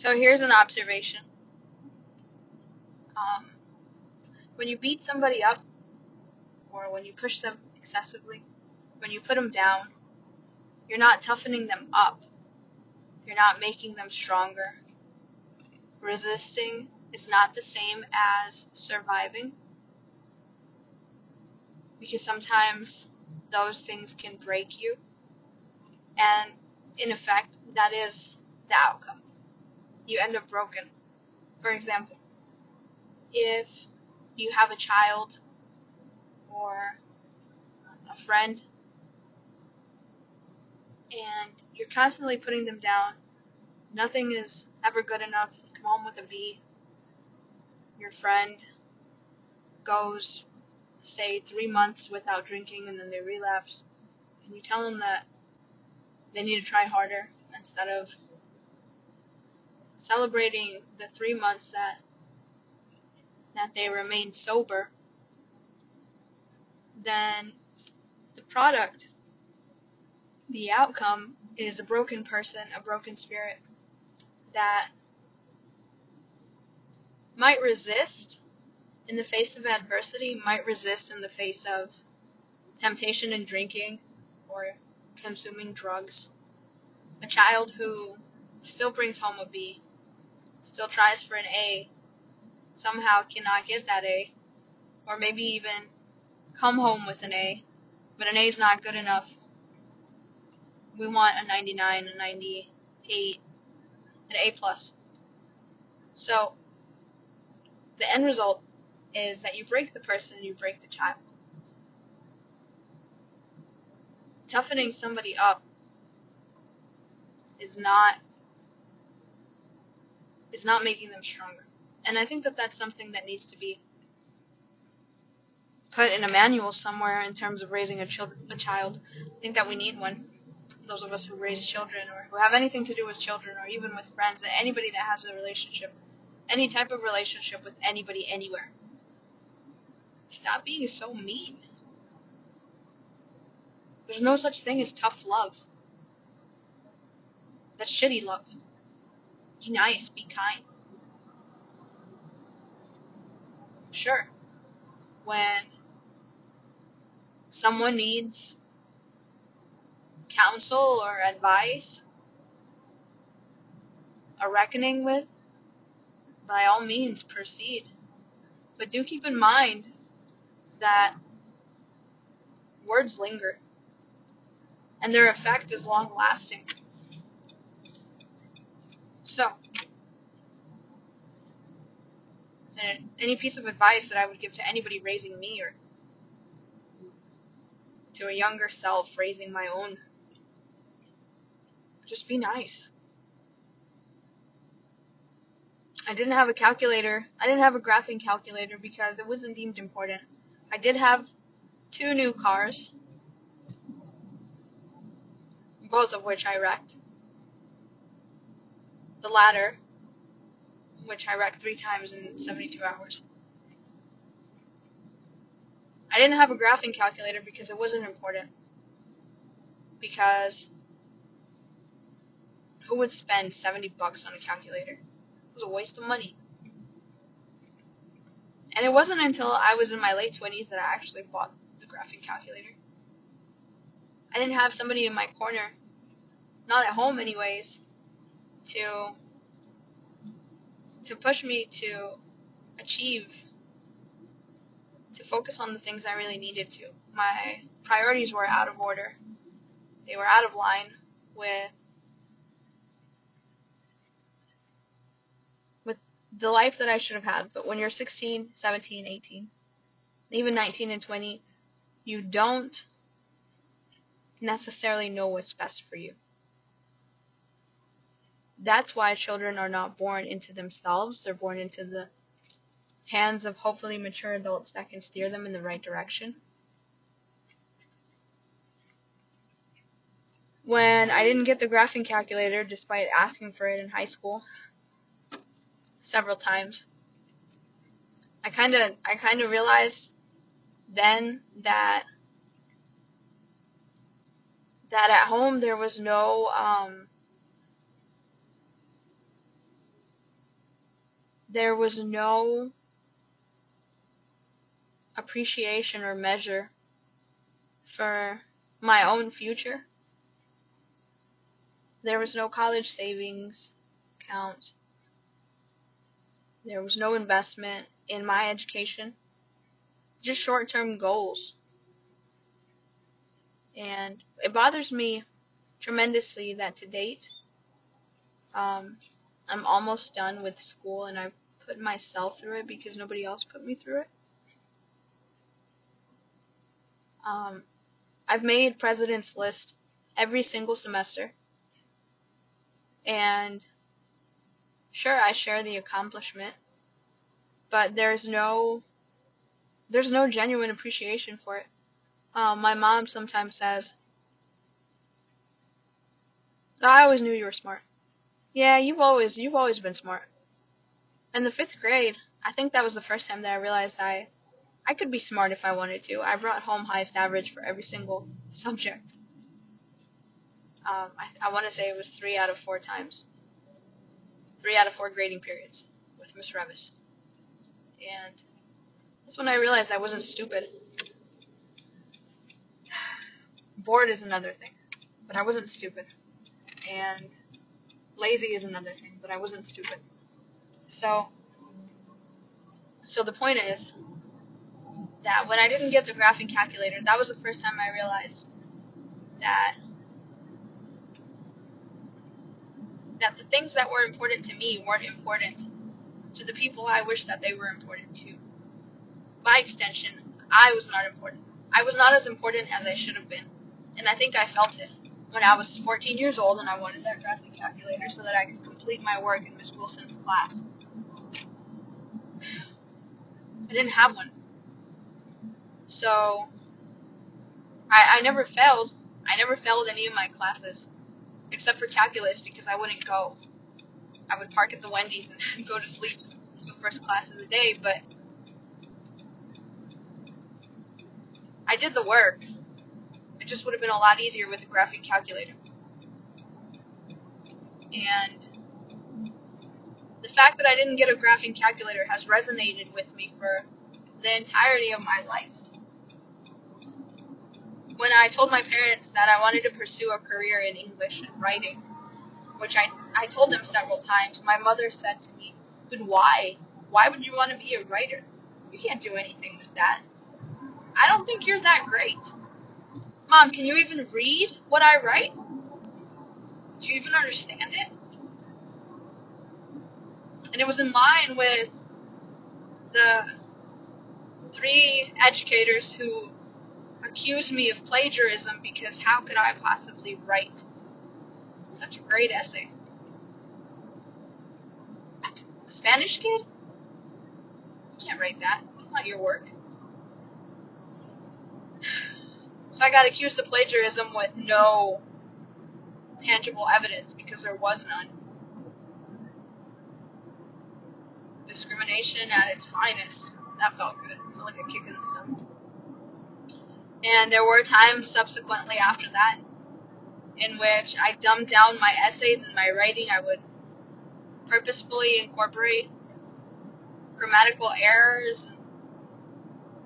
So here's an observation. Um, when you beat somebody up, or when you push them excessively, when you put them down, you're not toughening them up. You're not making them stronger. Resisting is not the same as surviving. Because sometimes those things can break you. And in effect, that is the outcome. You end up broken. For example, if you have a child or a friend and you're constantly putting them down, nothing is ever good enough. You come home with a B. Your friend goes, say, three months without drinking and then they relapse, and you tell them that they need to try harder instead of celebrating the three months that that they remain sober, then the product, the outcome is a broken person, a broken spirit that might resist in the face of adversity, might resist in the face of temptation and drinking or consuming drugs. A child who still brings home a B, still tries for an A, somehow cannot get that A, or maybe even come home with an A, but an A is not good enough. We want a 99, a 98, an A plus. So the end result is that you break the person and you break the child. Toughening somebody up is not is not making them stronger. And I think that that's something that needs to be put in a manual somewhere in terms of raising a, chil- a child. I think that we need one. Those of us who raise children or who have anything to do with children or even with friends, anybody that has a relationship, any type of relationship with anybody anywhere. Stop being so mean. There's no such thing as tough love. That's shitty love. Be nice, be kind. Sure. When someone needs counsel or advice, a reckoning with, by all means proceed. But do keep in mind that words linger and their effect is long lasting. So, eh, any piece of advice that I would give to anybody raising me or to a younger self raising my own, just be nice. I didn't have a calculator. I didn't have a graphing calculator because it wasn't deemed important. I did have two new cars, both of which I wrecked. The latter, which I wrecked three times in 72 hours. I didn't have a graphing calculator because it wasn't important. Because who would spend 70 bucks on a calculator? It was a waste of money. And it wasn't until I was in my late 20s that I actually bought the graphing calculator. I didn't have somebody in my corner, not at home anyways, to to push me to achieve to focus on the things I really needed to. My priorities were out of order. They were out of line with with the life that I should have had. But when you're 16, 17, 18, even 19 and 20, you don't necessarily know what's best for you. That's why children are not born into themselves, they're born into the hands of hopefully mature adults that can steer them in the right direction. When I didn't get the graphing calculator despite asking for it in high school several times, I kind of I kind of realized then that that at home there was no um, there was no appreciation or measure for my own future. There was no college savings account. There was no investment in my education. Just short term goals. And it bothers me tremendously that to date, um, I'm almost done with school and I've put myself through it because nobody else put me through it. Um, I've made president's list every single semester. And sure, I share the accomplishment, but there's no, there's no genuine appreciation for it. Um, my mom sometimes says, I always knew you were smart. Yeah, you've always, you've always been smart. In the fifth grade, I think that was the first time that I realized I, I could be smart if I wanted to. I brought home highest average for every single subject. Um, I, I want to say it was three out of four times. Three out of four grading periods with Miss Revis. And that's when I realized I wasn't stupid. Bored is another thing, but I wasn't stupid. And lazy is another thing, but I wasn't stupid. So, so the point is that when I didn't get the graphing calculator, that was the first time I realized that that the things that were important to me weren't important to the people I wish that they were important to. By extension, I was not important. I was not as important as I should have been. And I think I felt it when I was 14 years old and I wanted that graphing calculator so that I could complete my work in Miss Wilson's class. I didn't have one. So, I, I never failed. I never failed any of my classes except for calculus because I wouldn't go. I would park at the Wendy's and go to sleep the first class of the day, but I did the work. It just would have been a lot easier with a graphing calculator. And fact that I didn't get a graphing calculator has resonated with me for the entirety of my life. When I told my parents that I wanted to pursue a career in English and writing, which I, I told them several times, my mother said to me, But why? Why would you want to be a writer? You can't do anything with that. I don't think you're that great. Mom, can you even read what I write? Do you even understand it? And it was in line with the three educators who accused me of plagiarism because how could I possibly write such a great essay? A Spanish kid? You can't write that. That's not your work. So I got accused of plagiarism with no tangible evidence because there was none. At its finest. That felt good. I felt like a kick in the stomach. And there were times subsequently after that in which I dumbed down my essays and my writing. I would purposefully incorporate grammatical errors, and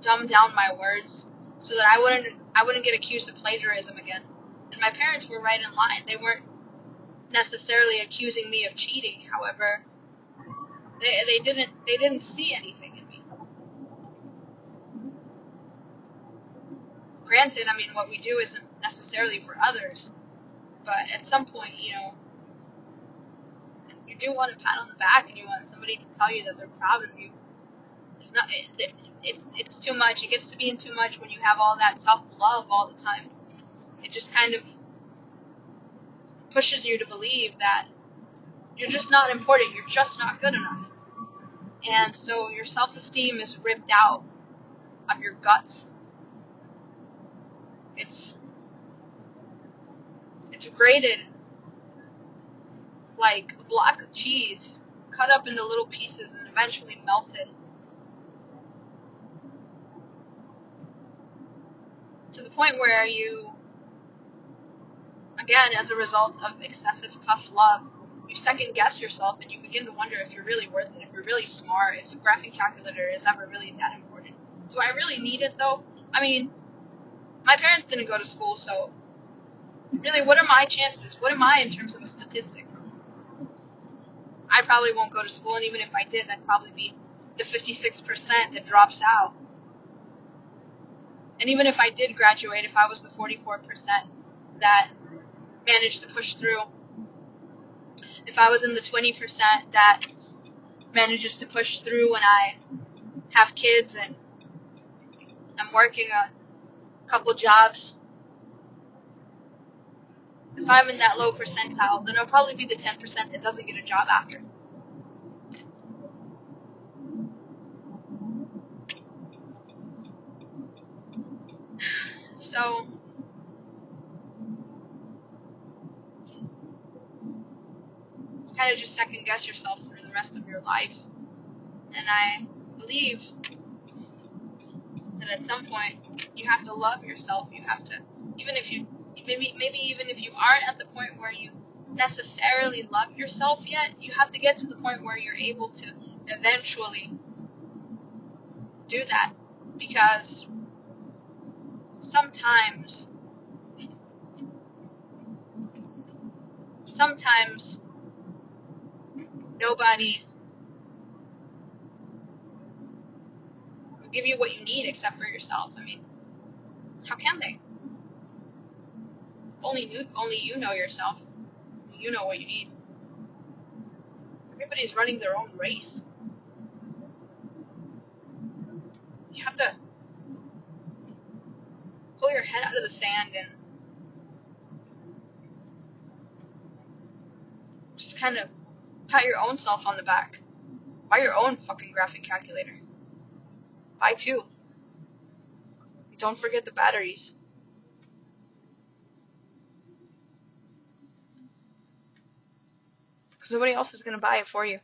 dumb down my words so that I wouldn't I wouldn't get accused of plagiarism again. And my parents were right in line. They weren't necessarily accusing me of cheating. However, they they didn't they didn't see anything in me. Granted, I mean what we do isn't necessarily for others, but at some point, you know, you do want a pat on the back and you want somebody to tell you that they're proud of you. It's not it, it's it's too much. It gets to being too much when you have all that tough love all the time. It just kind of pushes you to believe that you're just not important. You're just not good enough. And so your self-esteem is ripped out of your guts. It's it's grated like a block of cheese cut up into little pieces and eventually melted to the point where you, again, as a result of excessive tough love, you second guess yourself and you begin to wonder if you're really worth it, if you're really smart, if a graphing calculator is ever really that important. Do I really need it though? I mean, my parents didn't go to school, so really, what are my chances? What am I in terms of a statistic? I probably won't go to school, and even if I did, I'd probably be the 56% that drops out. And even if I did graduate, if I was the 44% that managed to push through, if I was in the 20% that manages to push through when I have kids and I'm working a couple jobs, if I'm in that low percentile, then I'll probably be the 10% that doesn't get a job after. So, kind of just second guess yourself through the rest of your life. And I believe that at some point you have to love yourself. You have to, even if you, maybe, maybe even if you aren't at the point where you necessarily love yourself yet, you have to get to the point where you're able to eventually do that. Because sometimes, sometimes nobody will give you what you need except for yourself. I mean, how can they? Only you, only you know yourself. You know what you need. Everybody's running their own race. You have to pull your head out of the sand and just kind of pat your own self on the back. Buy your own fucking graphing calculator. Buy two. Don't forget the batteries. Because nobody else is going to buy it for you.